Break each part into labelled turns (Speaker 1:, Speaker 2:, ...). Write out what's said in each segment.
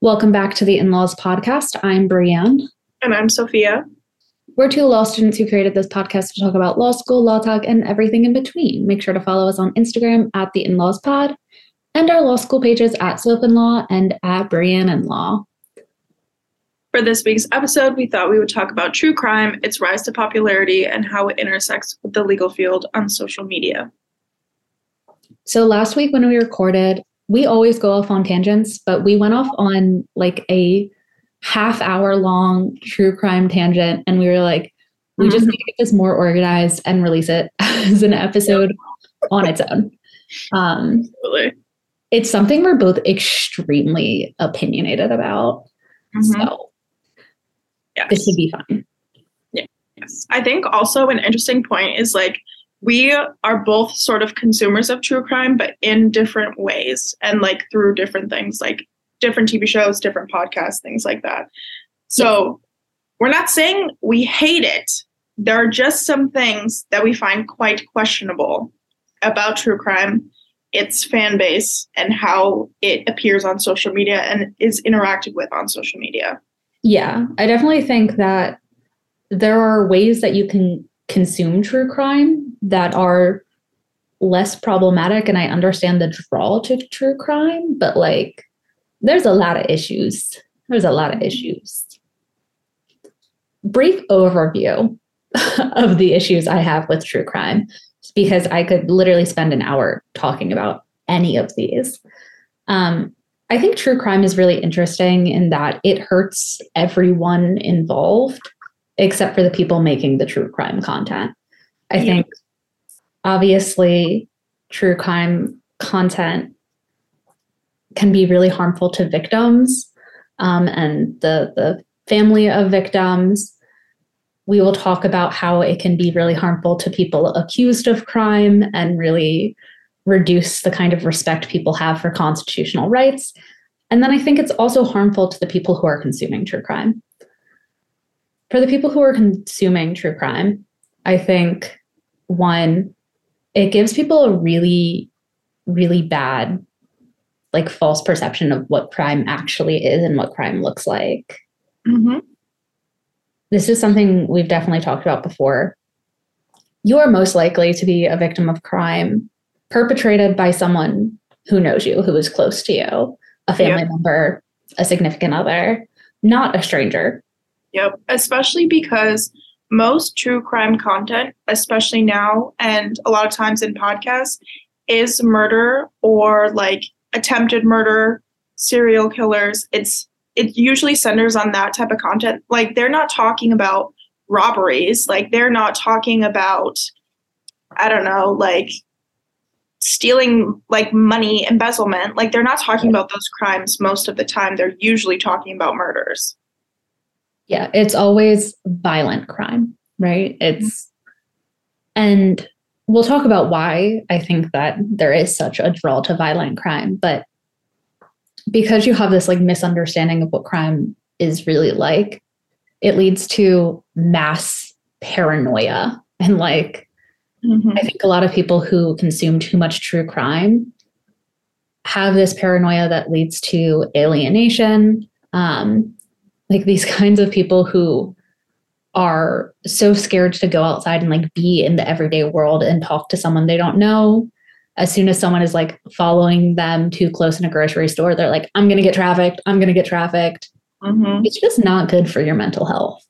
Speaker 1: Welcome back to the In Laws podcast. I'm Brianne.
Speaker 2: And I'm Sophia.
Speaker 1: We're two law students who created this podcast to talk about law school, law talk, and everything in between. Make sure to follow us on Instagram at the In Laws Pod and our law school pages at Soph and Law and at Brianne and Law.
Speaker 2: For this week's episode, we thought we would talk about true crime, its rise to popularity, and how it intersects with the legal field on social media.
Speaker 1: So, last week when we recorded, we always go off on tangents, but we went off on like a half hour long true crime tangent, and we were like, we mm-hmm. just need to get this more organized and release it as an episode on its own. Um, Absolutely. It's something we're both extremely opinionated about. Mm-hmm. So yes. this would be fun.
Speaker 2: Yeah. Yes. I think also an interesting point is like we are both sort of consumers of true crime, but in different ways and like through different things, like different TV shows, different podcasts, things like that. So we're not saying we hate it. There are just some things that we find quite questionable about true crime, its fan base, and how it appears on social media and is interacted with on social media.
Speaker 1: Yeah, I definitely think that there are ways that you can consume true crime that are less problematic. And I understand the draw to true crime, but like there's a lot of issues. There's a lot of issues. Brief overview of the issues I have with true crime, because I could literally spend an hour talking about any of these. Um, I think true crime is really interesting in that it hurts everyone involved except for the people making the true crime content. I yeah. think obviously true crime content can be really harmful to victims um, and the the family of victims. We will talk about how it can be really harmful to people accused of crime and really reduce the kind of respect people have for constitutional rights. And then I think it's also harmful to the people who are consuming true crime. For the people who are consuming true crime, I think one, it gives people a really, really bad, like false perception of what crime actually is and what crime looks like. Mm-hmm. This is something we've definitely talked about before. You are most likely to be a victim of crime perpetrated by someone who knows you, who is close to you, a family yep. member, a significant other, not a stranger.
Speaker 2: Yep, especially because most true crime content, especially now and a lot of times in podcasts, is murder or like attempted murder, serial killers. It's it usually centers on that type of content. Like they're not talking about robberies, like they're not talking about I don't know, like stealing like money embezzlement. Like they're not talking about those crimes most of the time. They're usually talking about murders
Speaker 1: yeah it's always violent crime right it's and we'll talk about why i think that there is such a draw to violent crime but because you have this like misunderstanding of what crime is really like it leads to mass paranoia and like Mm-hmm. I think a lot of people who consume too much true crime have this paranoia that leads to alienation. Um, like these kinds of people who are so scared to go outside and like be in the everyday world and talk to someone they don't know. As soon as someone is like following them too close in a grocery store, they're like, I'm going to get trafficked. I'm going to get trafficked. Mm-hmm. It's just not good for your mental health.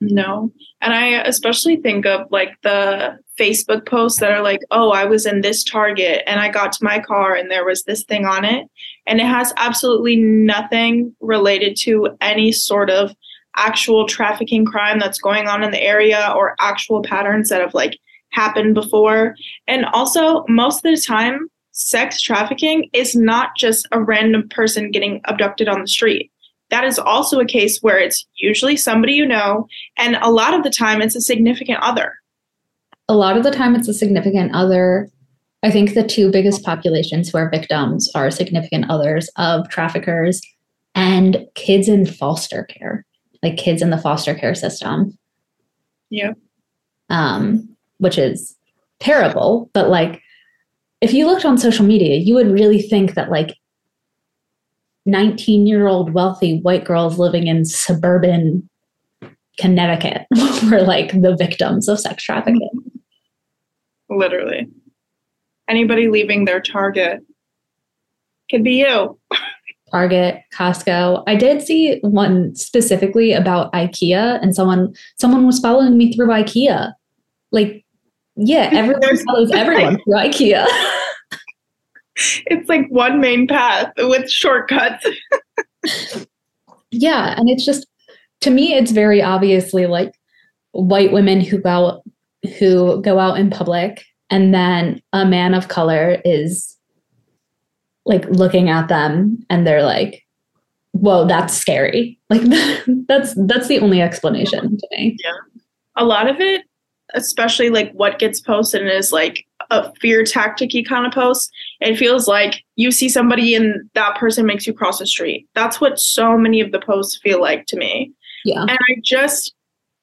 Speaker 2: No. And I especially think of like the Facebook posts that are like, oh, I was in this Target and I got to my car and there was this thing on it. And it has absolutely nothing related to any sort of actual trafficking crime that's going on in the area or actual patterns that have like happened before. And also, most of the time, sex trafficking is not just a random person getting abducted on the street that is also a case where it's usually somebody you know, and a lot of the time it's a significant other.
Speaker 1: A lot of the time it's a significant other. I think the two biggest populations who are victims are significant others of traffickers and kids in foster care, like kids in the foster care system.
Speaker 2: Yeah.
Speaker 1: Um, which is terrible, but like if you looked on social media, you would really think that like 19 year old wealthy white girls living in suburban Connecticut were like the victims of sex trafficking.
Speaker 2: Literally. Anybody leaving their target could be you.
Speaker 1: Target, Costco. I did see one specifically about IKEA and someone someone was following me through IKEA. Like, yeah, everyone follows everyone through IKEA.
Speaker 2: it's like one main path with shortcuts.
Speaker 1: yeah, and it's just to me it's very obviously like white women who go who go out in public and then a man of color is like looking at them and they're like whoa that's scary. Like that's that's the only explanation to me.
Speaker 2: Yeah. A lot of it especially like what gets posted is like a fear tacticy kind of post. It feels like you see somebody and that person makes you cross the street. That's what so many of the posts feel like to me.
Speaker 1: Yeah.
Speaker 2: And i just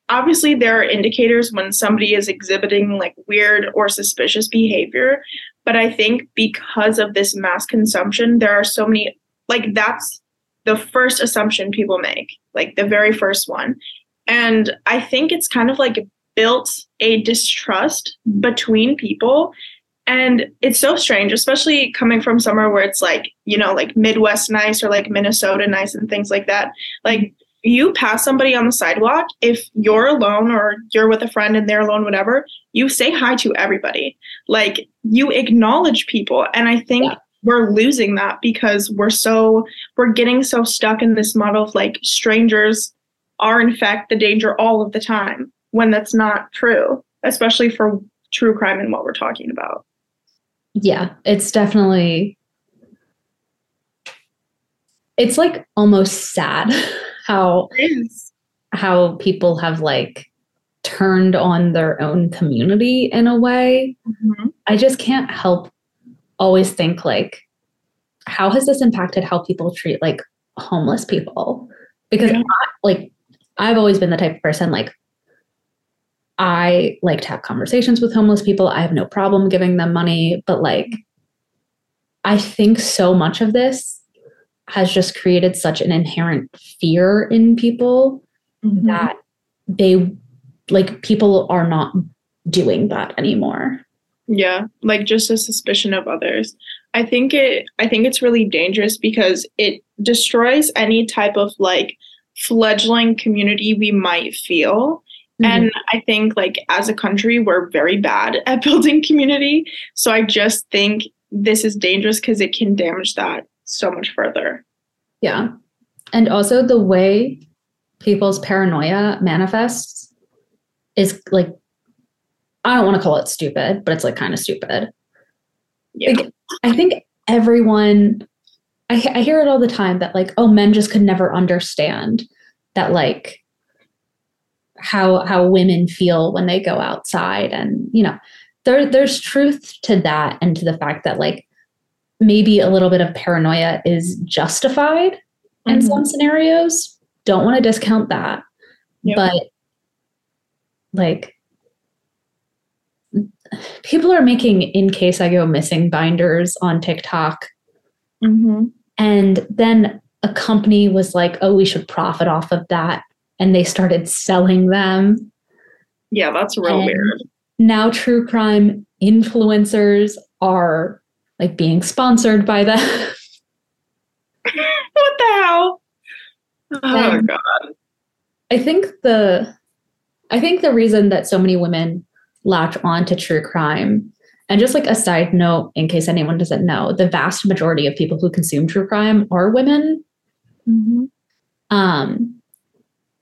Speaker 2: obviously there are indicators when somebody is exhibiting like weird or suspicious behavior but i think because of this mass consumption there are so many like that's the first assumption people make like the very first one. And i think it's kind of like built a distrust between people. And it's so strange especially coming from somewhere where it's like you know like midwest nice or like minnesota nice and things like that. Like you pass somebody on the sidewalk, if you're alone or you're with a friend and they're alone, whatever, you say hi to everybody. Like you acknowledge people. And I think yeah. we're losing that because we're so, we're getting so stuck in this model of like strangers are in fact the danger all of the time when that's not true, especially for true crime and what we're talking about.
Speaker 1: Yeah, it's definitely, it's like almost sad. how how people have like turned on their own community in a way. Mm-hmm. I just can't help always think like how has this impacted how people treat like homeless people? Because yeah. I, like I've always been the type of person like I like to have conversations with homeless people. I have no problem giving them money, but like I think so much of this has just created such an inherent fear in people mm-hmm. that they like people are not doing that anymore.
Speaker 2: Yeah, like just a suspicion of others. I think it I think it's really dangerous because it destroys any type of like fledgling community we might feel. Mm-hmm. And I think like as a country we're very bad at building community. So I just think this is dangerous because it can damage that so much further.
Speaker 1: Yeah. And also the way people's paranoia manifests is like I don't want to call it stupid, but it's like kind of stupid. Yeah. Like, I think everyone I, I hear it all the time that like oh men just could never understand that like how how women feel when they go outside and you know there there's truth to that and to the fact that like maybe a little bit of paranoia is justified mm-hmm. in some scenarios. Don't want to discount that. Yep. But like people are making in case I go missing binders on TikTok. Mm-hmm. And then a company was like, oh, we should profit off of that. And they started selling them.
Speaker 2: Yeah, that's real and weird.
Speaker 1: Now, true crime influencers are like being sponsored by them.
Speaker 2: what the hell? Oh and god.
Speaker 1: I think the I think the reason that so many women latch on to true crime and just like a side note in case anyone doesn't know, the vast majority of people who consume true crime are women. Mm-hmm. Um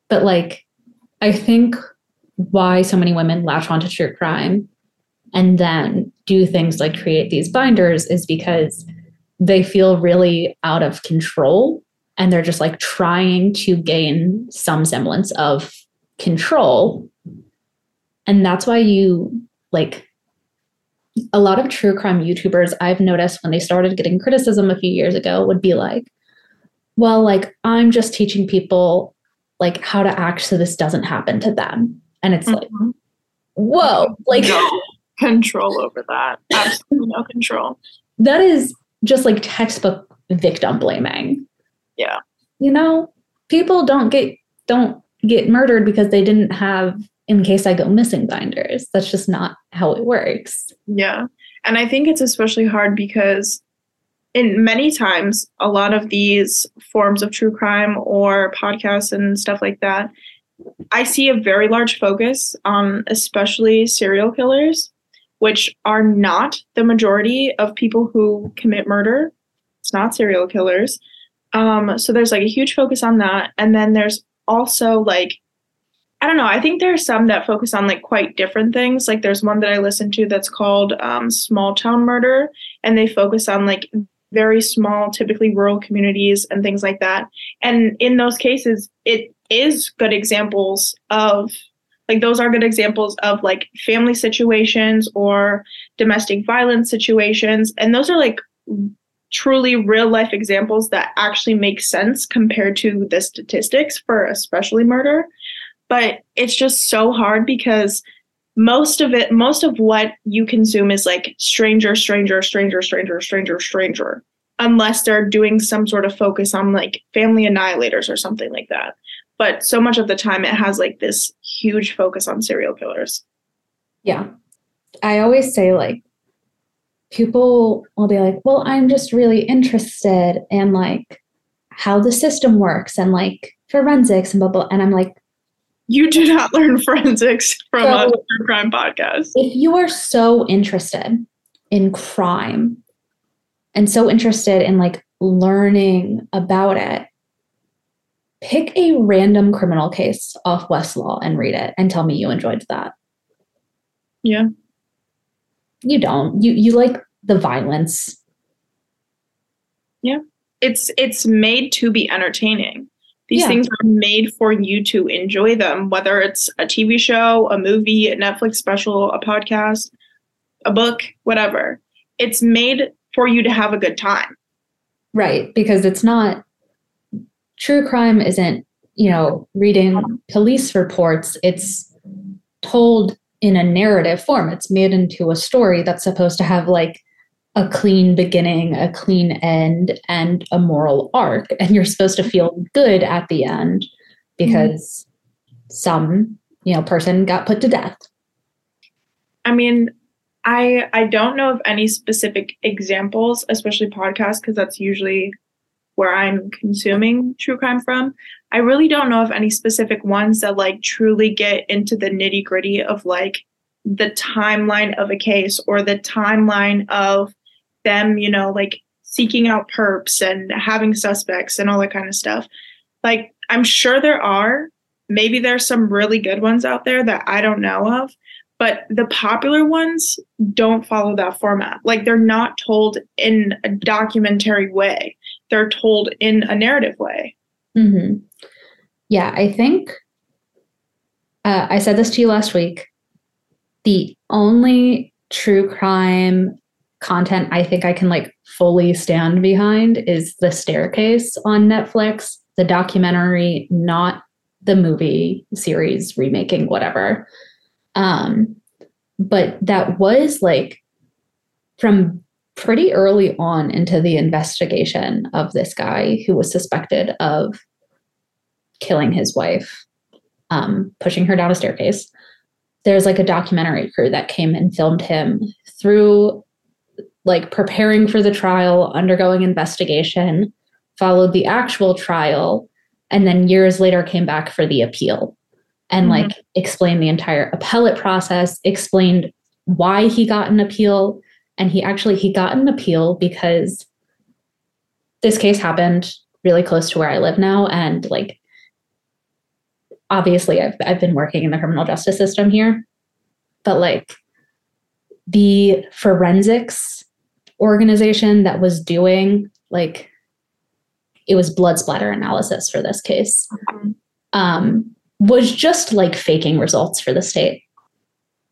Speaker 1: but like I think why so many women latch on to true crime and then do things like create these binders is because they feel really out of control and they're just like trying to gain some semblance of control. And that's why you like a lot of true crime YouTubers I've noticed when they started getting criticism a few years ago would be like, well, like I'm just teaching people like how to act so this doesn't happen to them. And it's mm-hmm. like, whoa, like
Speaker 2: no control over that. Absolutely no control.
Speaker 1: That is just like textbook victim blaming.
Speaker 2: Yeah.
Speaker 1: You know, people don't get don't get murdered because they didn't have in case I go missing binders. That's just not how it works.
Speaker 2: Yeah. And I think it's especially hard because in many times a lot of these forms of true crime or podcasts and stuff like that I see a very large focus on especially serial killers, which are not the majority of people who commit murder. It's not serial killers. Um, so there's like a huge focus on that. And then there's also like, I don't know, I think there are some that focus on like quite different things. Like there's one that I listen to that's called um, Small Town Murder, and they focus on like very small, typically rural communities and things like that. And in those cases, it is good examples of like those are good examples of like family situations or domestic violence situations. And those are like truly real life examples that actually make sense compared to the statistics for especially murder. But it's just so hard because most of it most of what you consume is like stranger stranger stranger stranger stranger stranger unless they're doing some sort of focus on like family annihilators or something like that but so much of the time it has like this huge focus on serial killers.
Speaker 1: Yeah. I always say like people will be like, "Well, I'm just really interested in like how the system works and like forensics and blah blah." And I'm like,
Speaker 2: "You do not learn forensics from so a true crime podcast."
Speaker 1: If you are so interested in crime and so interested in like learning about it, pick a random criminal case off Westlaw and read it and tell me you enjoyed that.
Speaker 2: Yeah.
Speaker 1: You don't. You you like the violence.
Speaker 2: Yeah. It's it's made to be entertaining. These yeah. things are made for you to enjoy them, whether it's a TV show, a movie, a Netflix special, a podcast, a book, whatever. It's made for you to have a good time.
Speaker 1: Right, because it's not true crime isn't, you know, reading police reports. It's told in a narrative form. It's made into a story that's supposed to have like a clean beginning, a clean end, and a moral arc. And you're supposed to feel good at the end because mm-hmm. some, you know, person got put to death.
Speaker 2: I mean, I I don't know of any specific examples, especially podcasts, because that's usually where I'm consuming true crime from. I really don't know of any specific ones that like truly get into the nitty gritty of like the timeline of a case or the timeline of them, you know, like seeking out perps and having suspects and all that kind of stuff. Like, I'm sure there are. Maybe there's some really good ones out there that I don't know of, but the popular ones don't follow that format. Like, they're not told in a documentary way they're told in a narrative way.
Speaker 1: Mm-hmm. Yeah, I think uh, I said this to you last week. The only true crime content I think I can like fully stand behind is The Staircase on Netflix, the documentary, not the movie series remaking, whatever. Um, but that was like from pretty early on into the investigation of this guy who was suspected of killing his wife, um, pushing her down a staircase. There's like a documentary crew that came and filmed him through like preparing for the trial, undergoing investigation, followed the actual trial, and then years later came back for the appeal and mm-hmm. like explained the entire appellate process, explained why he got an appeal, and he actually he got an appeal because this case happened really close to where I live now. And like obviously I've I've been working in the criminal justice system here. But like the forensics organization that was doing like it was blood splatter analysis for this case mm-hmm. um, was just like faking results for the state.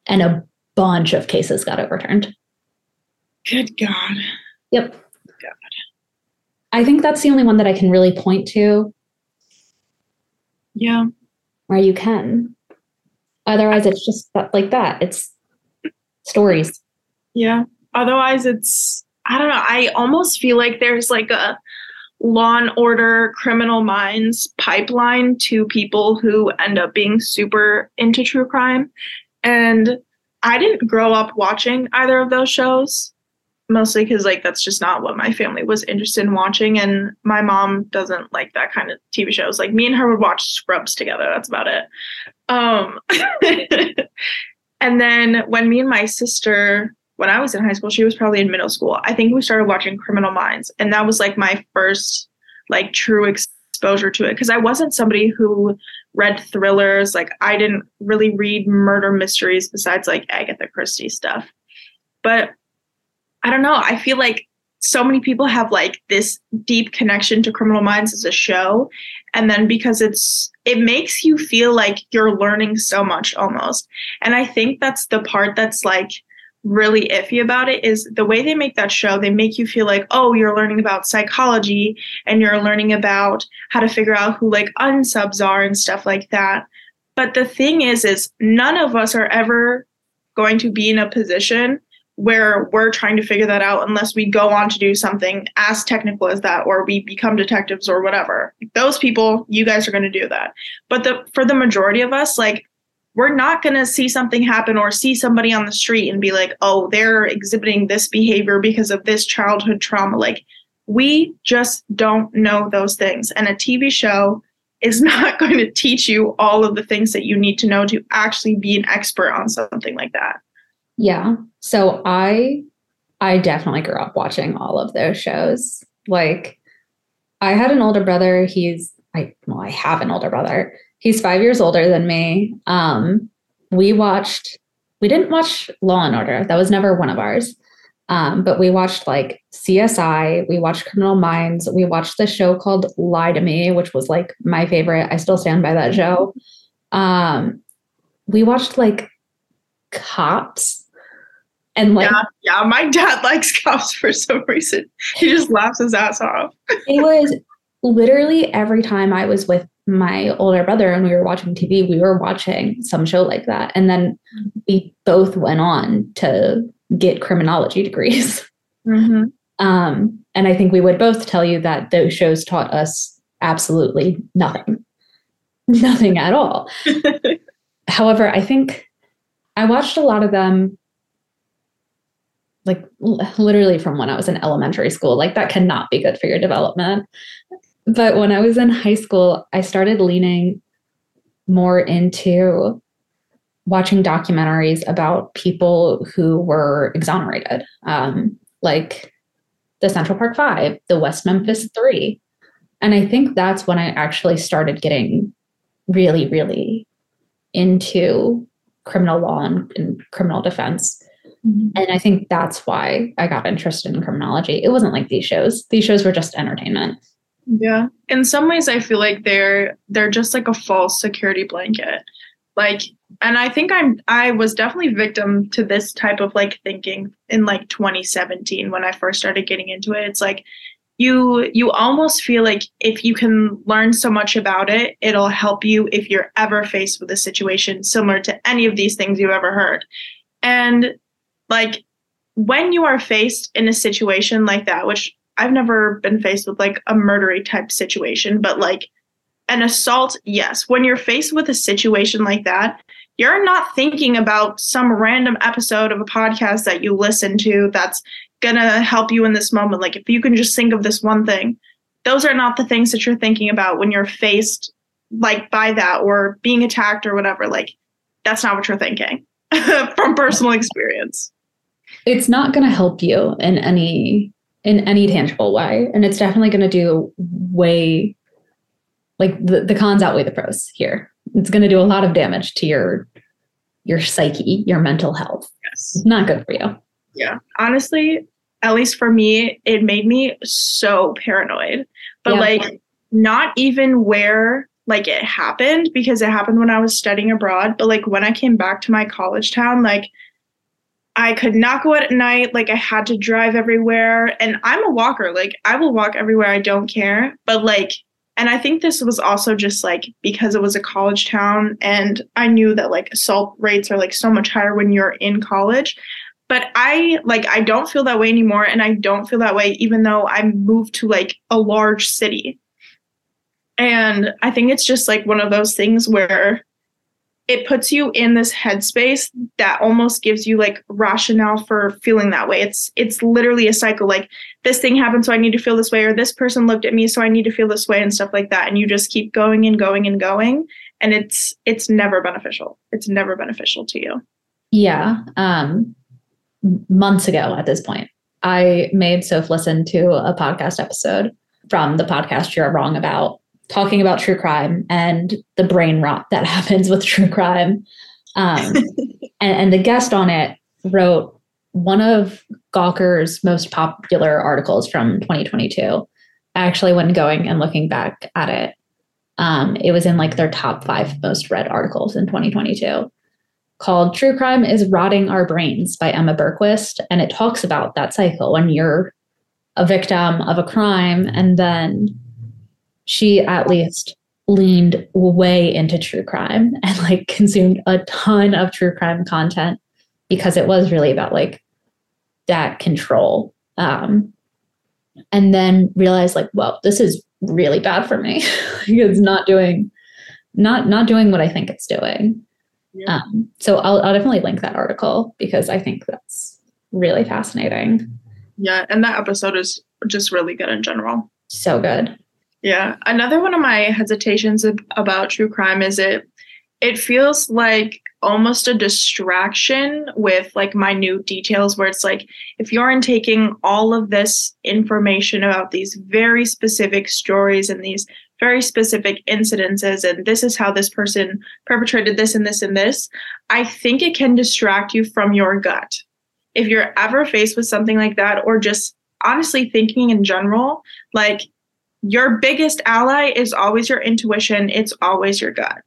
Speaker 1: And a bunch of cases got overturned
Speaker 2: Good God.
Speaker 1: Yep. God. I think that's the only one that I can really point to.
Speaker 2: Yeah.
Speaker 1: Where you can. Otherwise, it's just like that. It's stories.
Speaker 2: Yeah. Otherwise, it's, I don't know. I almost feel like there's like a law and order criminal minds pipeline to people who end up being super into true crime and i didn't grow up watching either of those shows mostly because like that's just not what my family was interested in watching and my mom doesn't like that kind of tv shows like me and her would watch scrubs together that's about it um and then when me and my sister when I was in high school, she was probably in middle school. I think we started watching Criminal Minds, and that was like my first like true exposure to it because I wasn't somebody who read thrillers. Like I didn't really read murder mysteries besides like Agatha Christie stuff. But I don't know. I feel like so many people have like this deep connection to Criminal Minds as a show, and then because it's it makes you feel like you're learning so much almost. And I think that's the part that's like really iffy about it is the way they make that show they make you feel like oh you're learning about psychology and you're learning about how to figure out who like unsubs are and stuff like that but the thing is is none of us are ever going to be in a position where we're trying to figure that out unless we go on to do something as technical as that or we become detectives or whatever those people you guys are going to do that but the for the majority of us like we're not going to see something happen or see somebody on the street and be like, oh, they're exhibiting this behavior because of this childhood trauma. Like, we just don't know those things. And a TV show is not going to teach you all of the things that you need to know to actually be an expert on something like that.
Speaker 1: Yeah. So I I definitely grew up watching all of those shows. Like I had an older brother, he's I well, I have an older brother he's five years older than me. Um, we watched, we didn't watch Law and Order. That was never one of ours. Um, but we watched like CSI, we watched Criminal Minds, we watched the show called Lie to Me, which was like my favorite. I still stand by that show. Um, we watched like Cops and like
Speaker 2: yeah, yeah, my dad likes cops for some reason. He just laughs his ass off.
Speaker 1: it was literally every time I was with my older brother and we were watching TV, we were watching some show like that. And then we both went on to get criminology degrees. Mm-hmm. Um, and I think we would both tell you that those shows taught us absolutely nothing, nothing at all. However, I think I watched a lot of them like literally from when I was in elementary school. Like that cannot be good for your development. But when I was in high school, I started leaning more into watching documentaries about people who were exonerated, um, like the Central Park Five, the West Memphis Three. And I think that's when I actually started getting really, really into criminal law and, and criminal defense. Mm-hmm. And I think that's why I got interested in criminology. It wasn't like these shows, these shows were just entertainment.
Speaker 2: Yeah. In some ways I feel like they're they're just like a false security blanket. Like and I think I'm I was definitely victim to this type of like thinking in like 2017 when I first started getting into it. It's like you you almost feel like if you can learn so much about it, it'll help you if you're ever faced with a situation similar to any of these things you've ever heard. And like when you are faced in a situation like that, which I've never been faced with like a murdery type situation, but like an assault, yes. When you're faced with a situation like that, you're not thinking about some random episode of a podcast that you listen to that's gonna help you in this moment. Like if you can just think of this one thing, those are not the things that you're thinking about when you're faced like by that or being attacked or whatever. Like that's not what you're thinking from personal experience.
Speaker 1: It's not gonna help you in any in any tangible way. And it's definitely going to do way like the, the cons outweigh the pros here. It's going to do a lot of damage to your your psyche, your mental health. Yes. It's not good for you.
Speaker 2: Yeah. Honestly, at least for me, it made me so paranoid. But yeah. like not even where like it happened because it happened when I was studying abroad, but like when I came back to my college town, like I could not go out at night. Like I had to drive everywhere. And I'm a walker. Like I will walk everywhere. I don't care. But like, and I think this was also just like because it was a college town and I knew that like assault rates are like so much higher when you're in college. but I like I don't feel that way anymore and I don't feel that way even though I moved to like a large city. And I think it's just like one of those things where it puts you in this headspace that almost gives you like rationale for feeling that way. It's it's literally a cycle like this thing happened so I need to feel this way or this person looked at me so I need to feel this way and stuff like that and you just keep going and going and going and it's it's never beneficial. It's never beneficial to you.
Speaker 1: Yeah. Um months ago at this point, I made Soph listen to a podcast episode from the podcast You're Wrong About talking about true crime and the brain rot that happens with true crime. Um, and, and the guest on it wrote one of Gawker's most popular articles from 2022. I actually went going and looking back at it. Um, it was in like their top five most read articles in 2022 called True Crime is Rotting Our Brains by Emma Berquist. And it talks about that cycle when you're a victim of a crime and then she at least leaned way into true crime and like consumed a ton of true crime content because it was really about like that control um and then realized like well this is really bad for me. It's not doing not not doing what i think it's doing. Yeah. um so I'll, I'll definitely link that article because i think that's really fascinating.
Speaker 2: Yeah and that episode is just really good in general.
Speaker 1: So good
Speaker 2: yeah. Another one of my hesitations about true crime is it it feels like almost a distraction with like minute details where it's like if you're taking all of this information about these very specific stories and these very specific incidences and this is how this person perpetrated this and this and this i think it can distract you from your gut if you're ever faced with something like that or just honestly thinking in general like your biggest ally is always your intuition, it's always your gut.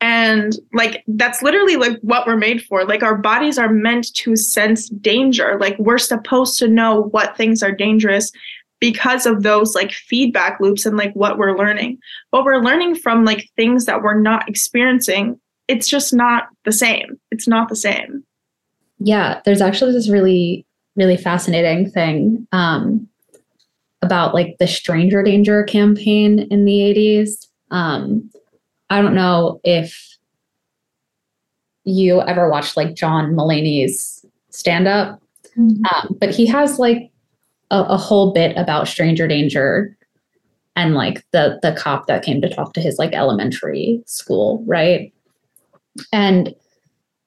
Speaker 2: And like that's literally like what we're made for. Like our bodies are meant to sense danger. Like we're supposed to know what things are dangerous because of those like feedback loops and like what we're learning. But we're learning from like things that we're not experiencing. It's just not the same. It's not the same.
Speaker 1: Yeah, there's actually this really really fascinating thing um about like the stranger danger campaign in the 80s. Um, I don't know if you ever watched like John Mulaney's stand up, mm-hmm. um, but he has like a, a whole bit about stranger danger and like the the cop that came to talk to his like elementary school, right? And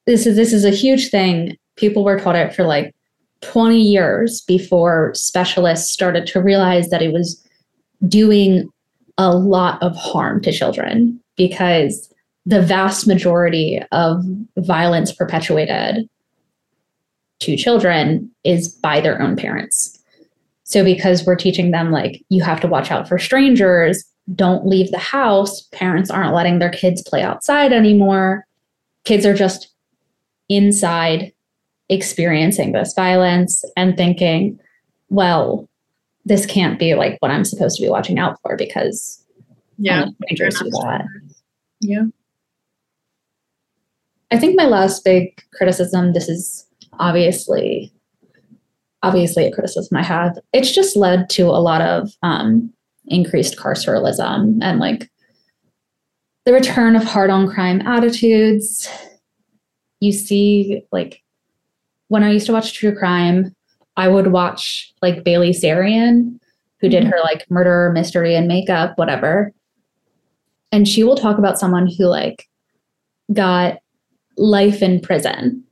Speaker 1: this is this is a huge thing. People were taught it for like 20 years before specialists started to realize that it was doing a lot of harm to children because the vast majority of violence perpetuated to children is by their own parents. So, because we're teaching them, like, you have to watch out for strangers, don't leave the house, parents aren't letting their kids play outside anymore. Kids are just inside experiencing this violence and thinking, well, this can't be like what I'm supposed to be watching out for because
Speaker 2: yeah,
Speaker 1: strangers do that.
Speaker 2: Yeah.
Speaker 1: I think my last big criticism, this is obviously obviously a criticism I have. It's just led to a lot of um, increased carceralism and like the return of hard on crime attitudes. You see like when I used to watch true crime, I would watch like Bailey Sarian, who did mm-hmm. her like murder mystery and makeup, whatever. And she will talk about someone who like got life in prison.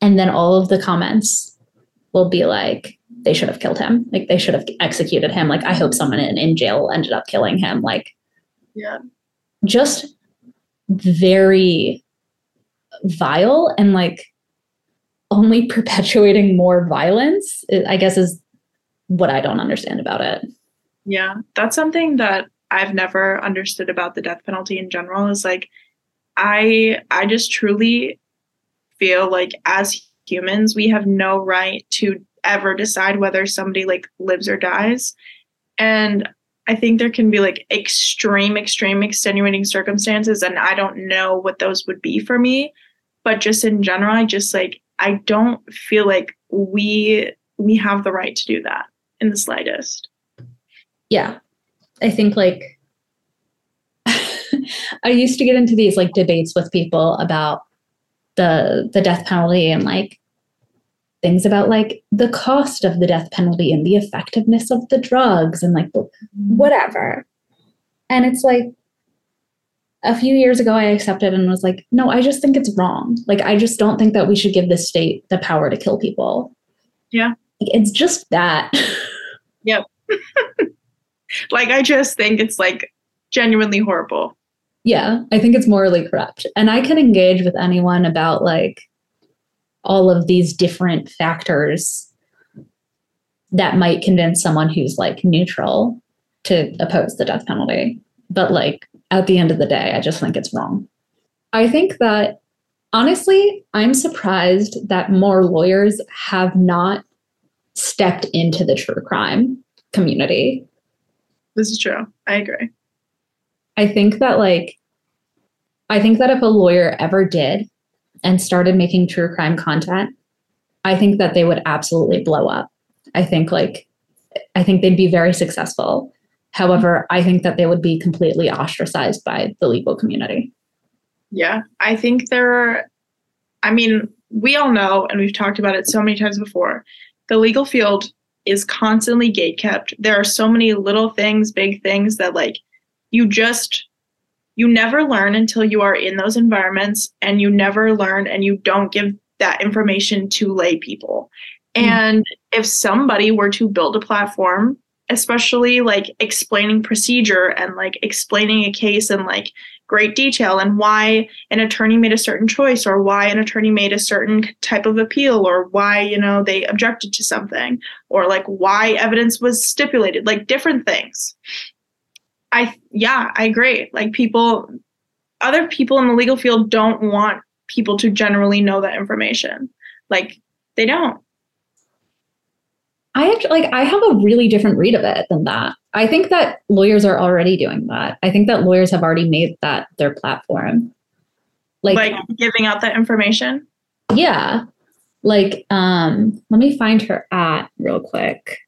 Speaker 1: And then all of the comments will be like, they should have killed him. Like they should have executed him. Like I hope someone in, in jail ended up killing him. Like,
Speaker 2: yeah,
Speaker 1: just very vile and like only perpetuating more violence, I guess is what I don't understand about it.
Speaker 2: Yeah, that's something that I've never understood about the death penalty in general is like I I just truly feel like as humans we have no right to ever decide whether somebody like lives or dies. And I think there can be like extreme extreme extenuating circumstances and I don't know what those would be for me, but just in general I just like I don't feel like we we have the right to do that in the slightest.
Speaker 1: Yeah. I think like I used to get into these like debates with people about the the death penalty and like things about like the cost of the death penalty and the effectiveness of the drugs and like whatever. And it's like a few years ago I accepted and was like, no, I just think it's wrong. Like I just don't think that we should give the state the power to kill people.
Speaker 2: Yeah.
Speaker 1: Like, it's just that.
Speaker 2: Yep. like I just think it's like genuinely horrible.
Speaker 1: Yeah, I think it's morally corrupt. And I can engage with anyone about like all of these different factors that might convince someone who's like neutral to oppose the death penalty. But like at the end of the day, I just think it's wrong. I think that honestly, I'm surprised that more lawyers have not stepped into the true crime community.
Speaker 2: This is true. I agree.
Speaker 1: I think that like I think that if a lawyer ever did and started making true crime content, I think that they would absolutely blow up. I think like I think they'd be very successful. However, I think that they would be completely ostracized by the legal community.
Speaker 2: Yeah, I think there are, I mean, we all know and we've talked about it so many times before. The legal field is constantly gate kept. There are so many little things, big things that like you just you never learn until you are in those environments and you never learn and you don't give that information to lay people. Mm-hmm. And if somebody were to build a platform, especially like explaining procedure and like explaining a case in like great detail and why an attorney made a certain choice or why an attorney made a certain type of appeal or why you know they objected to something or like why evidence was stipulated like different things. I yeah i agree. Like people other people in the legal field don't want people to generally know that information. Like they don't
Speaker 1: I actually like I have a really different read of it than that. I think that lawyers are already doing that. I think that lawyers have already made that their platform.
Speaker 2: Like, like giving out that information?
Speaker 1: Yeah. Like um let me find her at real quick.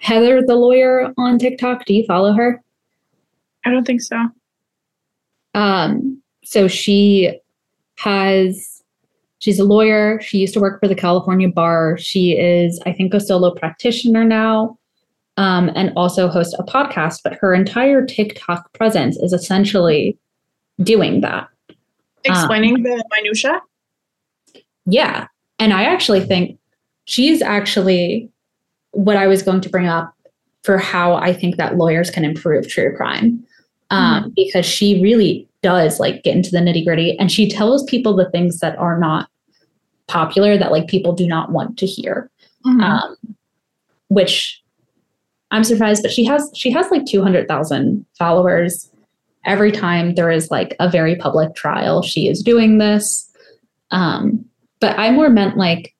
Speaker 1: Heather the lawyer on TikTok, do you follow her?
Speaker 2: I don't think so.
Speaker 1: Um so she has She's a lawyer. She used to work for the California bar. She is, I think, a solo practitioner now um, and also hosts a podcast. But her entire TikTok presence is essentially doing that.
Speaker 2: Explaining um, the minutia?
Speaker 1: Yeah. And I actually think she's actually what I was going to bring up for how I think that lawyers can improve true crime. Um, mm-hmm. Because she really does like get into the nitty gritty and she tells people the things that are not popular that like people do not want to hear. Mm-hmm. um, which i'm surprised but she has she has like 200000 followers. Every time there is like a very public trial she is doing this. Um, but i more meant like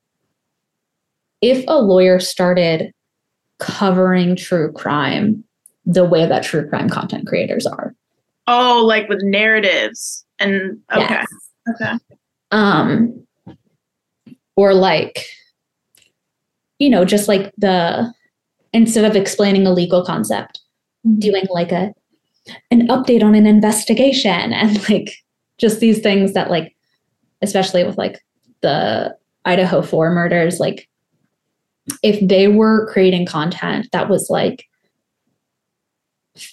Speaker 1: if a lawyer started covering true crime the way that true crime content creators are.
Speaker 2: Oh like with narratives and okay. Yes. okay.
Speaker 1: Um or like you know just like the instead of explaining a legal concept mm-hmm. doing like a an update on an investigation and like just these things that like especially with like the Idaho 4 murders like if they were creating content that was like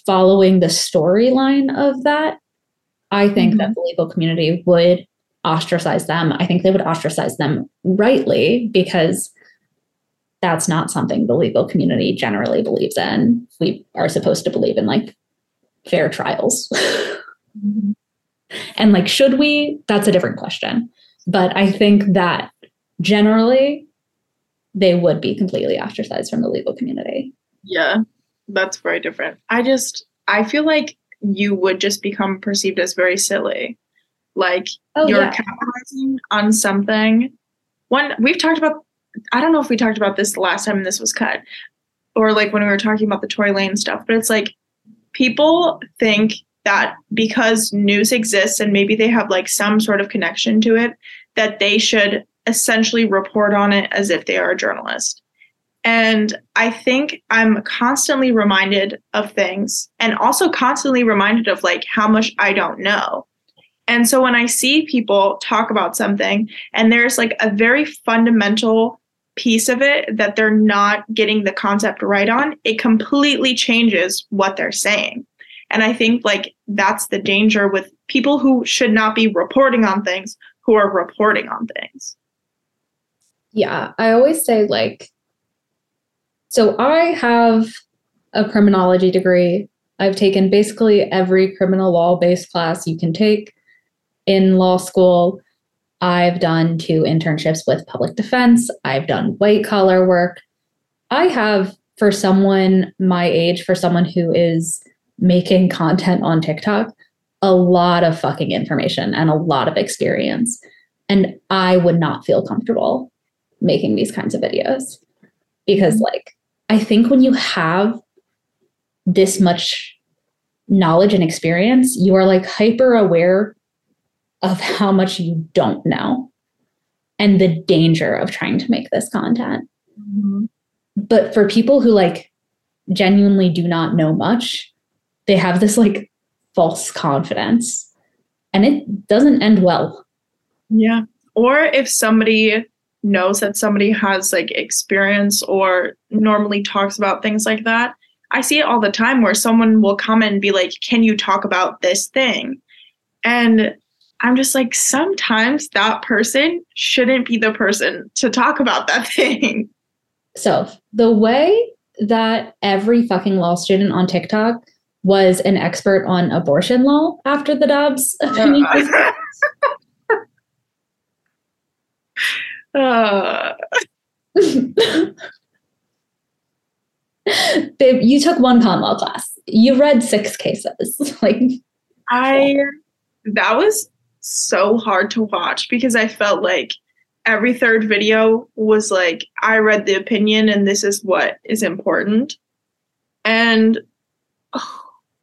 Speaker 1: following the storyline of that i think mm-hmm. that the legal community would ostracize them, I think they would ostracize them rightly because that's not something the legal community generally believes in. We are supposed to believe in like fair trials. And like, should we? That's a different question. But I think that generally they would be completely ostracized from the legal community.
Speaker 2: Yeah, that's very different. I just, I feel like you would just become perceived as very silly like oh, you're yeah. capitalizing on something. One, we've talked about, I don't know if we talked about this the last time this was cut or like when we were talking about the Tory Lanez stuff, but it's like people think that because news exists and maybe they have like some sort of connection to it, that they should essentially report on it as if they are a journalist. And I think I'm constantly reminded of things and also constantly reminded of like how much I don't know. And so when I see people talk about something and there's like a very fundamental piece of it that they're not getting the concept right on, it completely changes what they're saying. And I think like that's the danger with people who should not be reporting on things who are reporting on things.
Speaker 1: Yeah, I always say like so I have a criminology degree. I've taken basically every criminal law based class you can take in law school. I've done two internships with public defense. I've done white collar work. I have, for someone my age, for someone who is making content on TikTok, a lot of fucking information and a lot of experience. And I would not feel comfortable making these kinds of videos because, mm-hmm. like, I think when you have this much knowledge and experience, you are like hyper aware of how much you don't know and the danger of trying to make this content. Mm-hmm. But for people who like genuinely do not know much, they have this like false confidence and it doesn't end well.
Speaker 2: Yeah. Or if somebody knows that somebody has like experience or normally talks about things like that, I see it all the time where someone will come and be like, Can you talk about this thing? And I'm just like, sometimes that person shouldn't be the person to talk about that thing.
Speaker 1: So, the way that every fucking law student on TikTok was an expert on abortion law after the Dobbs opinion. Uh. Babe, you took one con law class. You read six cases. like
Speaker 2: I that was so hard to watch because I felt like every third video was like, I read the opinion and this is what is important. And oh,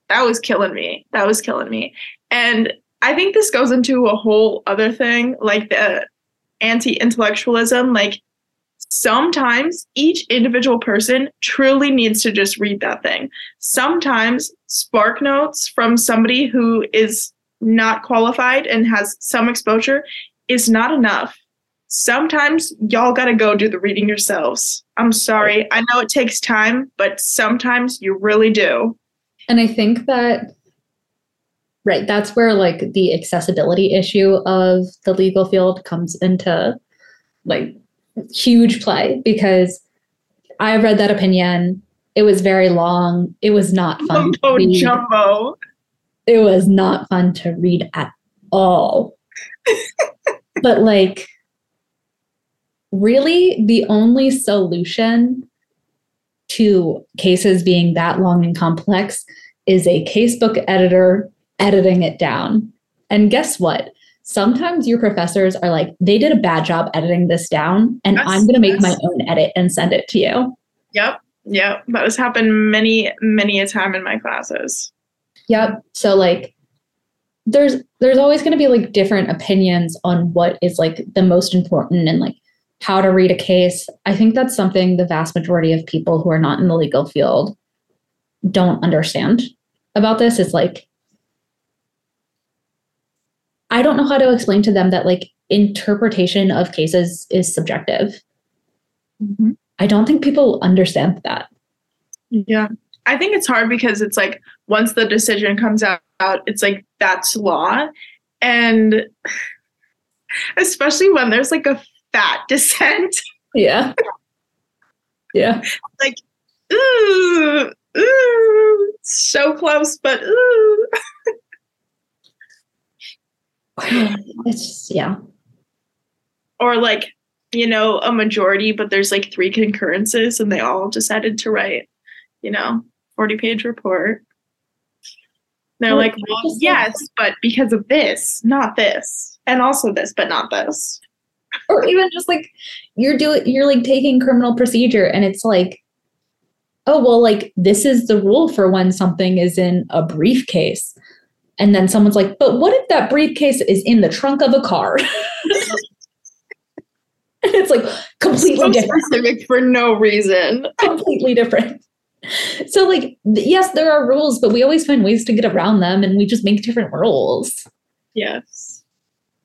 Speaker 2: that was killing me. That was killing me. And I think this goes into a whole other thing, like the anti intellectualism. Like sometimes each individual person truly needs to just read that thing. Sometimes spark notes from somebody who is not qualified and has some exposure is not enough. Sometimes y'all got to go do the reading yourselves. I'm sorry. I know it takes time, but sometimes you really do.
Speaker 1: And I think that, right, that's where like the accessibility issue of the legal field comes into like huge play because I read that opinion. It was very long. It was not fun.
Speaker 2: Jumbo
Speaker 1: it was not fun to read at all. but like really the only solution to cases being that long and complex is a casebook editor editing it down. And guess what? Sometimes your professors are like, they did a bad job editing this down, and I'm going to make my own edit and send it to you.
Speaker 2: Yep. Yep. That has happened many, many a time in my classes.
Speaker 1: Yep. So like there's there's always going to be like different opinions on what is like the most important and like how to read a case. I think that's something the vast majority of people who are not in the legal field don't understand about this is like I don't know how to explain to them that like interpretation of cases is subjective. Mm-hmm. I don't think people understand that.
Speaker 2: Yeah. I think it's hard because it's like once the decision comes out, it's like that's law. And especially when there's like a fat dissent.
Speaker 1: Yeah. Yeah.
Speaker 2: like, ooh, ooh, so close, but ooh.
Speaker 1: it's just, yeah.
Speaker 2: Or like, you know, a majority, but there's like three concurrences and they all decided to write, you know, 40 page report. They're like, well, yes, but because of this, not this. And also this, but not this.
Speaker 1: Or even just like you're doing you're like taking criminal procedure and it's like, oh well, like this is the rule for when something is in a briefcase. And then someone's like, but what if that briefcase is in the trunk of a car? And it's like completely
Speaker 2: so
Speaker 1: different.
Speaker 2: specific for no reason.
Speaker 1: completely different. So, like, yes, there are rules, but we always find ways to get around them and we just make different rules.
Speaker 2: Yes.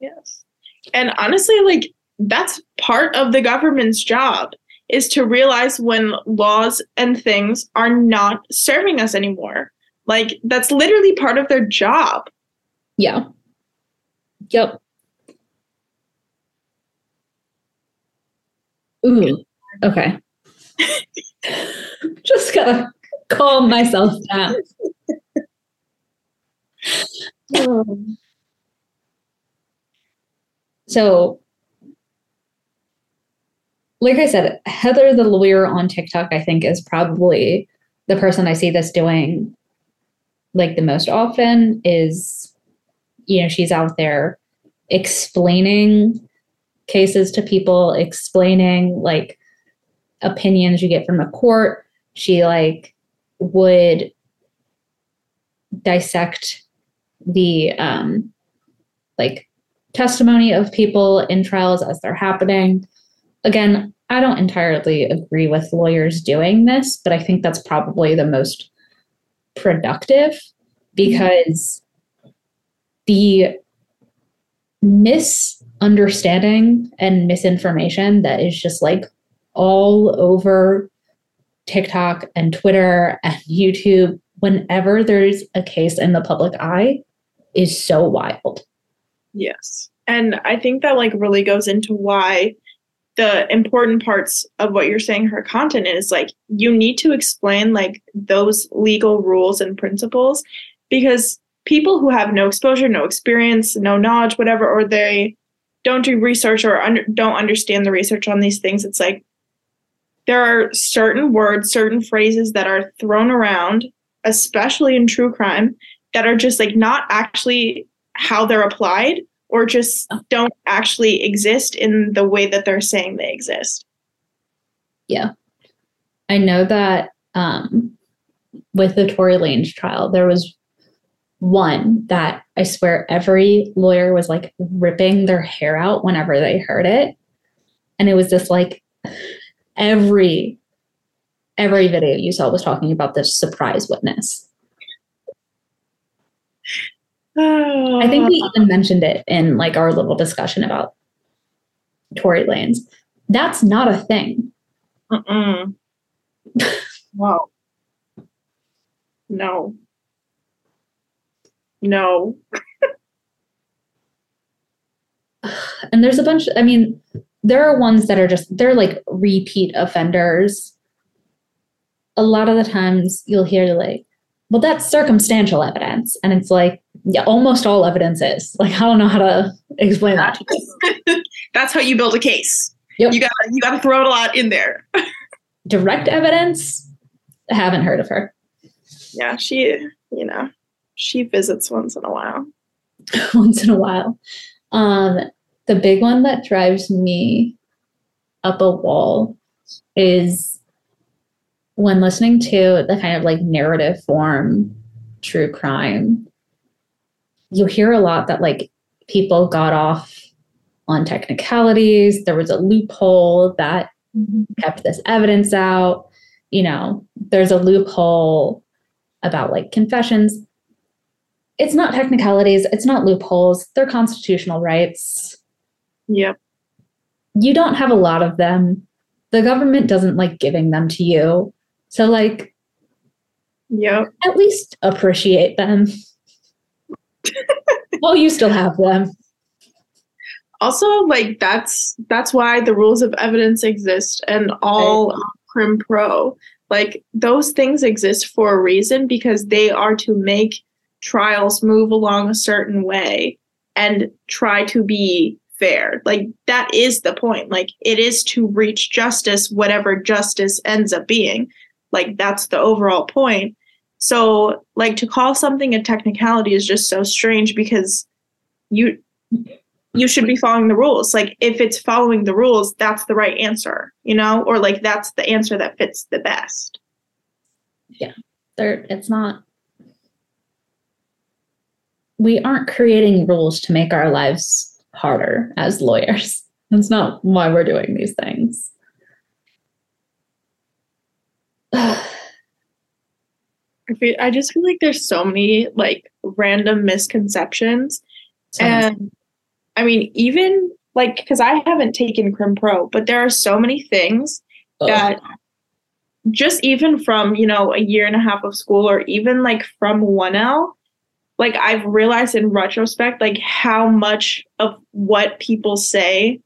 Speaker 2: Yes. And honestly, like that's part of the government's job is to realize when laws and things are not serving us anymore. Like that's literally part of their job.
Speaker 1: Yeah. Yep. Ooh, okay. just gotta calm myself down. So, like I said, Heather, the lawyer on TikTok, I think is probably the person I see this doing like the most often is, you know, she's out there explaining cases to people, explaining like opinions you get from a court. She like would dissect the um like testimony of people in trials as they're happening. Again, I don't entirely agree with lawyers doing this, but I think that's probably the most productive because the misunderstanding and misinformation that is just like all over TikTok and Twitter and YouTube whenever there's a case in the public eye is so wild.
Speaker 2: Yes. And I think that like really goes into why the important parts of what you're saying her content is like you need to explain like those legal rules and principles because people who have no exposure, no experience, no knowledge, whatever, or they don't do research or under, don't understand the research on these things, it's like there are certain words, certain phrases that are thrown around, especially in true crime, that are just like not actually how they're applied or just don't actually exist in the way that they're saying they exist.
Speaker 1: Yeah. I know that um, with the Tory Lanez trial, there was one that I swear every lawyer was like ripping their hair out whenever they heard it. And it was just like every every video you saw was talking about this surprise witness. I think we even mentioned it in like our little discussion about Tory Lanez. That's not a thing.
Speaker 2: Mm-mm. wow. No. No.
Speaker 1: and there's a bunch, I mean, there are ones that are just, they're like repeat offenders. A lot of the times you'll hear like, well, that's circumstantial evidence. And it's like, yeah, almost all evidence is. Like, I don't know how to explain that.
Speaker 2: that's how you build a case.
Speaker 1: Yep.
Speaker 2: You got you got to throw it a lot in there.
Speaker 1: Direct evidence, I haven't heard of her.
Speaker 2: Yeah, she, you know, she visits once in a while.
Speaker 1: once in a while. Um, the big one that drives me up a wall is when listening to the kind of like narrative form true crime, you hear a lot that like people got off on technicalities. There was a loophole that mm-hmm. kept this evidence out. You know, there's a loophole about like confessions. It's not technicalities, it's not loopholes, they're constitutional rights.
Speaker 2: Yep.
Speaker 1: You don't have a lot of them. The government doesn't like giving them to you. So, like,
Speaker 2: yep.
Speaker 1: at least appreciate them well, you still have them.
Speaker 2: Also, like that's that's why the rules of evidence exist and all right. crim pro. Like those things exist for a reason because they are to make trials move along a certain way and try to be fair. Like that is the point. Like it is to reach justice, whatever justice ends up being. Like that's the overall point. So like to call something a technicality is just so strange because you you should be following the rules. Like if it's following the rules, that's the right answer, you know, or like that's the answer that fits the best.
Speaker 1: Yeah. There it's not we aren't creating rules to make our lives harder as lawyers. That's not why we're doing these things.
Speaker 2: I feel, I just feel like there's so many like random misconceptions.
Speaker 1: So
Speaker 2: and I mean, even like, because I haven't taken Crim Pro, but there are so many things that just even from, you know, a year and a half of school or even like from 1L, like I've realized in retrospect, like how much of what people say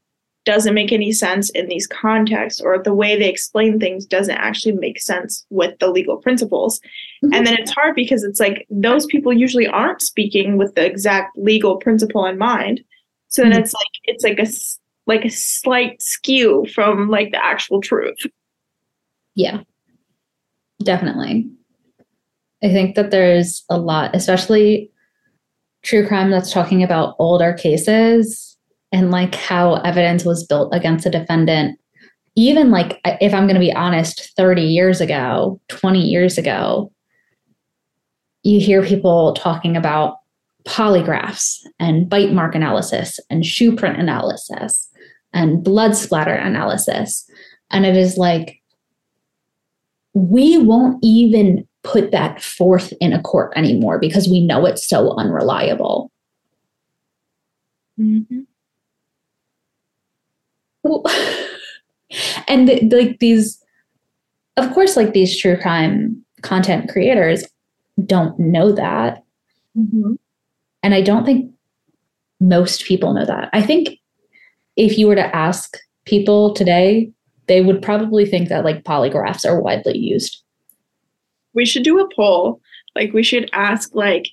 Speaker 2: doesn't make any sense in these contexts or the way they explain things doesn't actually make sense with the legal principles.
Speaker 1: Mhm.
Speaker 2: And then it's hard because it's like those people usually aren't speaking with the exact legal principle in mind. So then
Speaker 1: Mhm.
Speaker 2: it's like it's like a like a slight skew from like the actual truth.
Speaker 1: Yeah, definitely. I think that there's a lot, especially true crime that's talking about older cases and like how evidence was built against a defendant. Even like, if I'm going to be honest, 30 years ago, 20 years ago, you hear people talking about polygraphs and bite mark analysis and shoe print analysis and blood splatter analysis. And it is like, we won't even put that forth in a court anymore because we know it's so unreliable. Mm-hmm. and th- like these, of course, like these true crime content creators don't know that. Mm-hmm. And I don't think most people know that. I think if you were to ask people today, they would probably think that like polygraphs are widely used.
Speaker 2: We should do a poll. Like we should ask like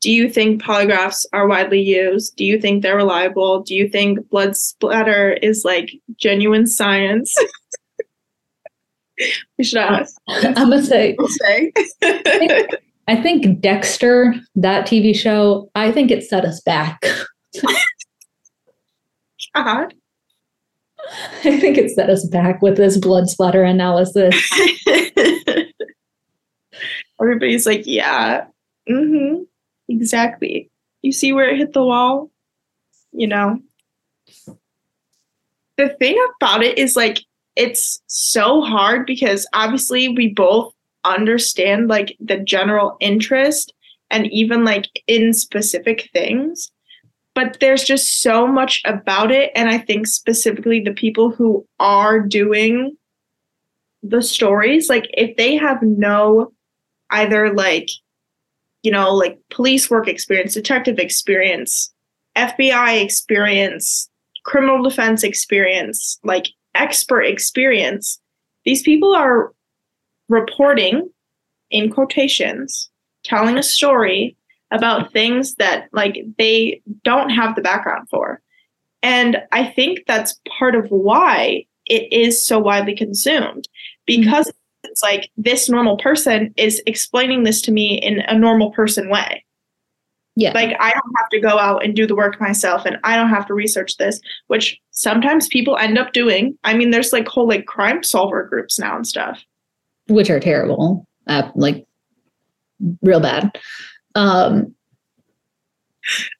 Speaker 2: do you think polygraphs are widely used? Do you think they're reliable? Do you think blood splatter is like genuine science? we should ask.
Speaker 1: I'm gonna say,
Speaker 2: We'll say.
Speaker 1: I think Dexter, that TV show, I think it set us back.
Speaker 2: God. Uh-huh.
Speaker 1: I think it set us back with this blood splatter analysis.
Speaker 2: Everybody's like, yeah, mm-hmm, exactly. You see where it hit the wall? You know? The thing about it is like, it's so hard because obviously we both understand like the general interest and even like in specific things. But there's just so much about it. And I think specifically the people who are doing the stories, like if they have no either like you know like police work experience detective experience fbi experience criminal defense experience like expert experience these people are reporting in quotations telling a story about things that like they don't have the background for. And i think that's part of why it is so widely consumed. Mm-hmm. Because it's like this normal person is explaining this to me in a normal person way.
Speaker 1: Yeah.
Speaker 2: Like I don't have to go out and do the work myself and I don't have to research this, which sometimes people end up doing. I mean, there's like whole like crime solver groups now and stuff.
Speaker 1: which are terrible, uh, like real bad. Um,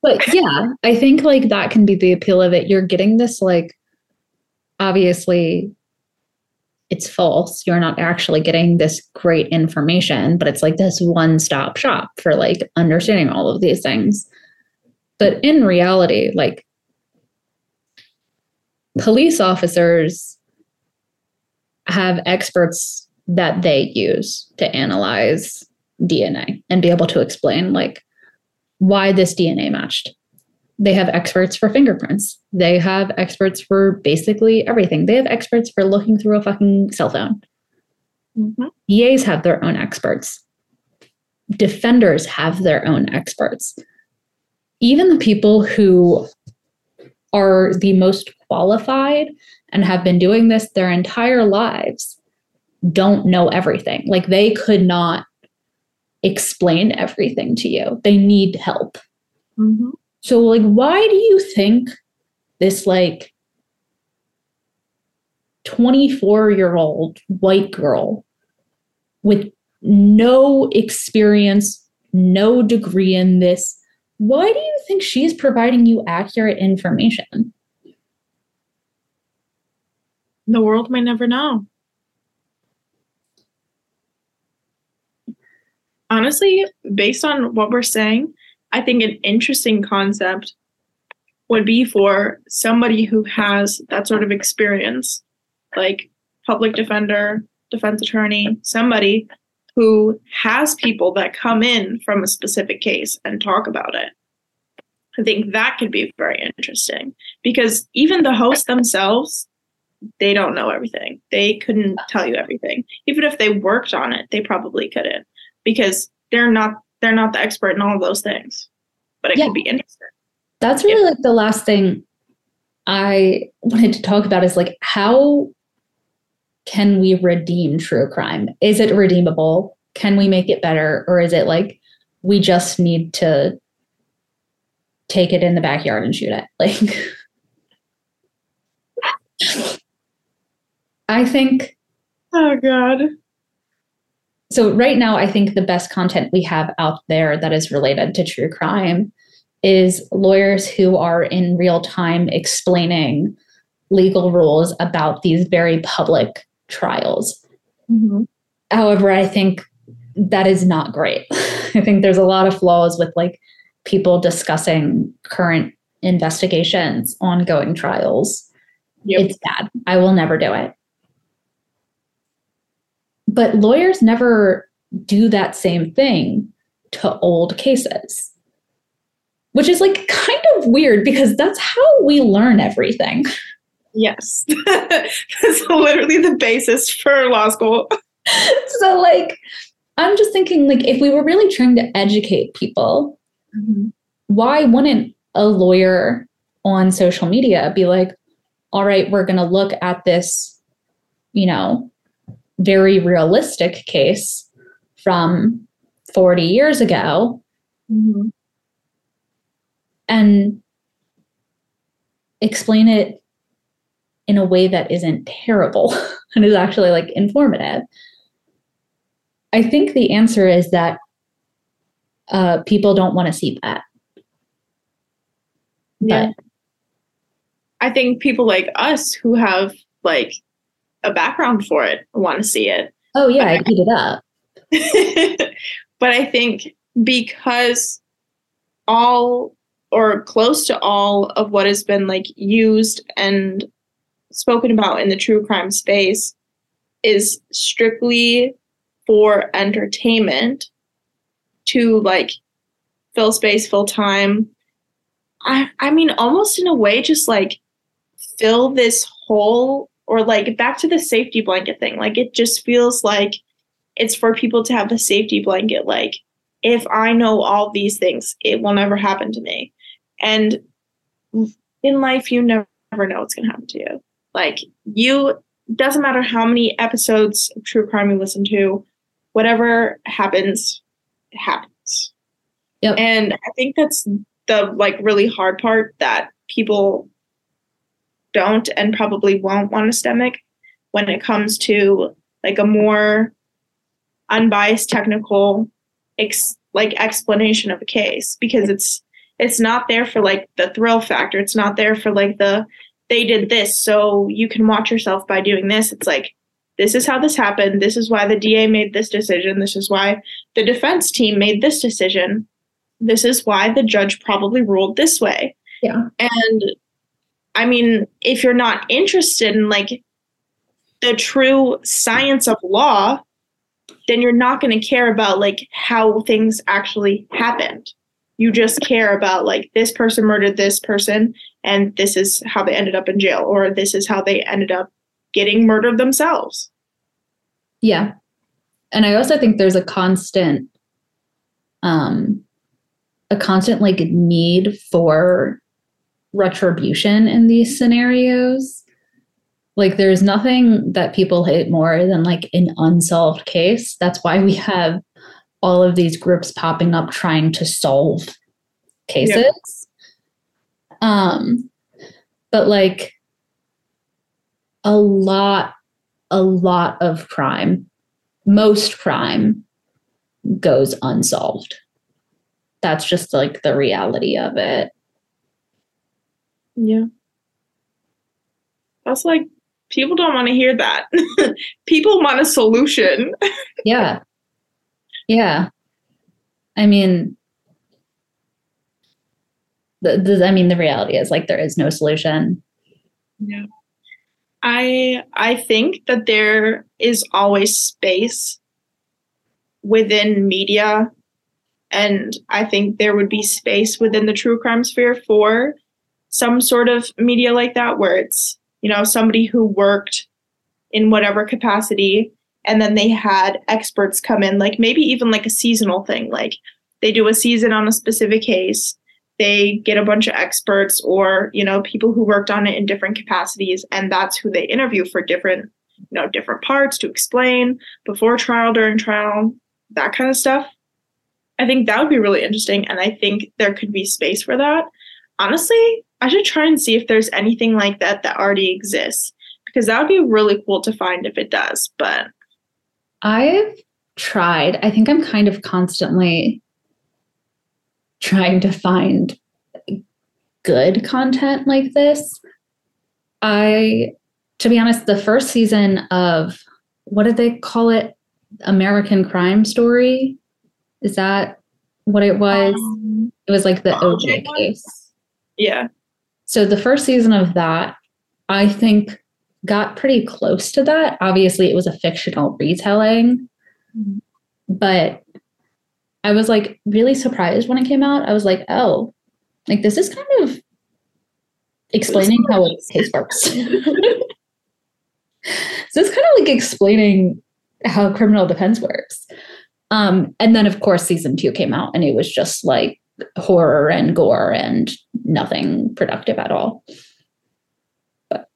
Speaker 1: but yeah, I think like that can be the appeal of it. You're getting this like, obviously, it's false. You're not actually getting this great information, but it's like this one stop shop for like understanding all of these things. But in reality, like police officers have experts that they use to analyze DNA and be able to explain like why this DNA matched. They have experts for fingerprints. They have experts for basically everything. They have experts for looking through a fucking cell phone. DAs have their own experts. Defenders have their own experts. Even the people who are the most qualified and have been doing this their entire lives don't know everything. Like they could not explain everything to you. They need help.
Speaker 2: Mm-hmm.
Speaker 1: So like why do you think this like 24-year-old white girl with no experience, no degree in this, why do you think she's providing you accurate information?
Speaker 2: the world might never know. Honestly, based on what we're saying, I think an interesting concept would be for somebody who has that sort of experience, like public defender, defense attorney, somebody who has people that come in from a specific case and talk about it. I think that could be very interesting because even the hosts themselves, they don't know everything. They couldn't tell you everything. Even if they worked on it, they probably couldn't because they're not they're not the expert in all of those things. But it yeah. could be interesting.
Speaker 1: That's really yeah. like the last thing I wanted to talk about is like how can we redeem true crime? Is it redeemable? Can we make it better? Or is it like we just need to take it in the backyard and shoot it? Like, I think.
Speaker 2: Oh, God.
Speaker 1: So, right now, I think the best content we have out there that is related to true crime is lawyers who are in real time explaining legal rules about these very public trials. Mm-hmm. However, I think that is not great. I think there's a lot of flaws with like people discussing current investigations, ongoing trials. Yep. It's bad. I will never do it. But lawyers never do that same thing to old cases, which is like kind of weird because that's how we learn everything.
Speaker 2: Yes. That's literally the basis for law school.
Speaker 1: so, like, I'm just thinking, like, if we were really trying to educate people, mm-hmm. why wouldn't a lawyer on social media be like, all right, we're going to look at this, you know, very realistic case from 40 years ago mm-hmm. and explain it in a way that isn't terrible and is actually like informative? I think the answer is that uh, people don't want to see that.
Speaker 2: Yeah. But, I think people like us who have like a background for it I want to see it.
Speaker 1: Oh yeah, I eat it up.
Speaker 2: but I think because all or close to all of what has been like used and spoken about in the true crime space is strictly for entertainment to like fill space, fill time. I I mean almost in a way just like fill this hole or like back to the safety blanket thing. Like it just feels like it's for people to have the safety blanket like if I know all these things, it will never happen to me. And in life you never know what's going to happen to you. Like you doesn't matter how many episodes of true crime you listen to, whatever happens, happens. Yep. And I think that's the like really hard part that people don't and probably won't want to stomach when it comes to like a more unbiased technical ex- like explanation of a case because it's it's not there for like the thrill factor it's not there for like the they did this, so you can watch yourself by doing this. It's like, this is how this happened. This is why the DA made this decision. This is why the defense team made this decision. This is why the judge probably ruled this way.
Speaker 1: Yeah.
Speaker 2: And I mean, if you're not interested in like the true science of law, then you're not going to care about like how things actually happened. You just care about like this person murdered this person and this is how they ended up in jail or this is how they ended up getting murdered themselves.
Speaker 1: Yeah. And I also think there's a constant um a constant like need for retribution in these scenarios. Like there's nothing that people hate more than like an unsolved case. That's why we have all of these groups popping up trying to solve cases. Um, but like a lot, a lot of crime, most crime goes unsolved. That's just like the reality of it.
Speaker 2: Yeah. That's like People don't want to hear that. People want a solution.
Speaker 1: yeah. Yeah. I mean, the, the, I mean, the reality is like there is no solution.
Speaker 2: Yeah. I I think that there is always space within media and I think there would be space within the true crime sphere for some sort of media like that where it's, you know, somebody who worked in whatever capacity and then they had experts come in like maybe even like a seasonal thing like they do a season on a specific case they get a bunch of experts or you know people who worked on it in different capacities and that's who they interview for different you know different parts to explain before trial during trial that kind of stuff. I think that would be really interesting and i think there could be space for that. Honestly i should try and see if there's anything like that that already exists because that would be really cool to find if it does but
Speaker 1: i've tried i think i'm kind of constantly trying to find good content like this. I, to be honest, the first season of what did they call it? American Crime Story. Is that what it was? Um, it was like the OJ case.
Speaker 2: Yeah.
Speaker 1: So the first season of that, I think, got pretty close to that. Obviously, it was a fictional retelling, mm-hmm. but I was like really surprised when it came out. I was like, oh, like this is kind of explaining how a case works. so it's kind of like explaining how criminal defense works. Um, and then of course season two came out and it was just like horror and gore and nothing productive at all. But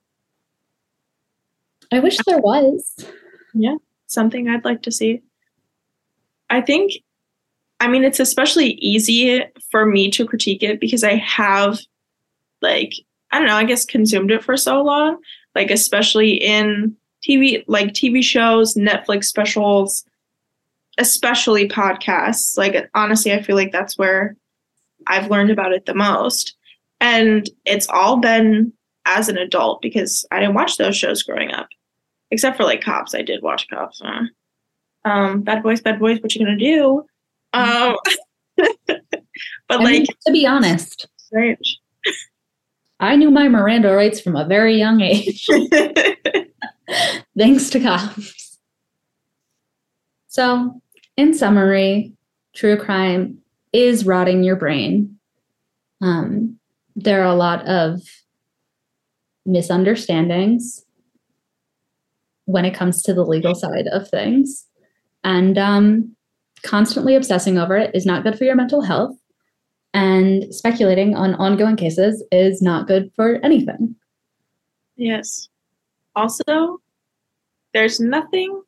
Speaker 1: I wish there was.
Speaker 2: Yeah, something I'd like to see. I think I mean, it's especially easy for me to critique it because I have, like, I don't know, I guess consumed it for so long, like, especially in TV, like TV shows, Netflix specials, especially podcasts. Like, honestly, I feel like that's where I've learned about it the most. And it's all been as an adult because I didn't watch those shows growing up, except for like Cops. I did watch Cops. Uh, um, bad Boys, Bad Boys, what you gonna do? Um, but I like mean,
Speaker 1: to be honest,
Speaker 2: strange.
Speaker 1: I knew my Miranda rights from a very young age. Thanks to cops. So, in summary, true crime is rotting your brain. Um, there are a lot of misunderstandings when it comes to the legal side of things. And um, constantly obsessing over it is not good for your mental health. And speculating on ongoing cases is not good for anything.
Speaker 2: Yes. Also, there's nothing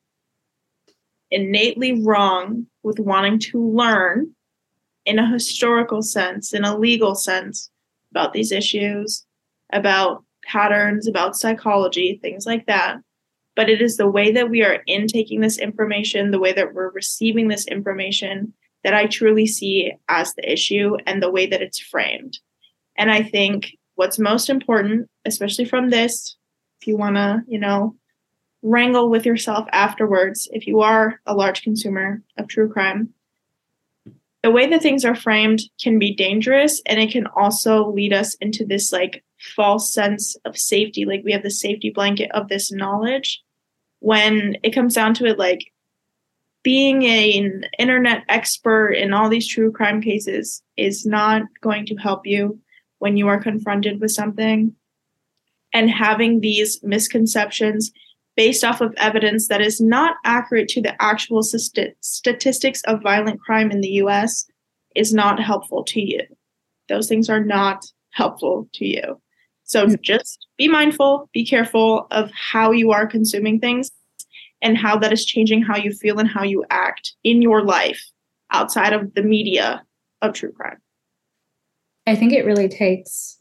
Speaker 2: innately wrong with wanting to learn in a historical sense, in a legal sense, about these issues, about patterns, about psychology, things like that but it is the way that we are intaking this information, the way that we're receiving this information that I truly see as the issue and the way that it's framed. And I think what's most important, especially from this, if you want to, you know, wrangle with yourself afterwards, if you are a large consumer of true crime, the way that things are framed can be dangerous and it can also lead us into this like false sense of safety like we have the safety blanket of this knowledge when it comes down to it, like being a, an internet expert in all these true crime cases is not going to help you when you are confronted with something. And having these misconceptions based off of evidence that is not accurate to the actual st- statistics of violent crime in the US is not helpful to you. Those things are not helpful to you. So hmm. just be mindful, be careful of how you are consuming things and how that is changing how you feel and how you act in your life outside of the media of true crime.
Speaker 1: I think it really takes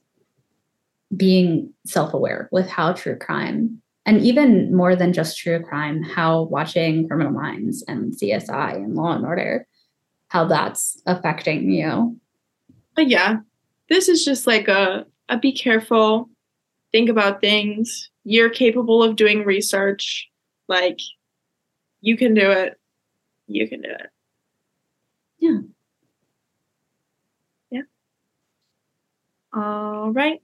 Speaker 1: being self aware with how true crime, and even more than just true crime, how watching Criminal Minds and CSI and Law and Order, how that's affecting you.
Speaker 2: But yeah, this is just like a a be careful. think about things. You're capable of doing research. Like, you can do it. You can do it.
Speaker 1: Yeah.
Speaker 2: Yeah. All right.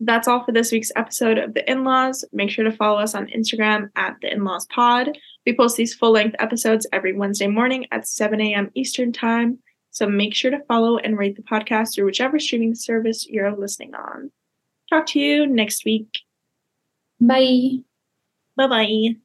Speaker 2: That's all for this week's episode of The In Laws. Make sure to follow us on Instagram at The In Laws Pod. We post these full length episodes every Wednesday morning at 7 a.m. Eastern Time. So make sure to follow and rate the podcast through whichever streaming service you're listening on. Talk to you next week.
Speaker 1: Bye.
Speaker 2: Bye bye.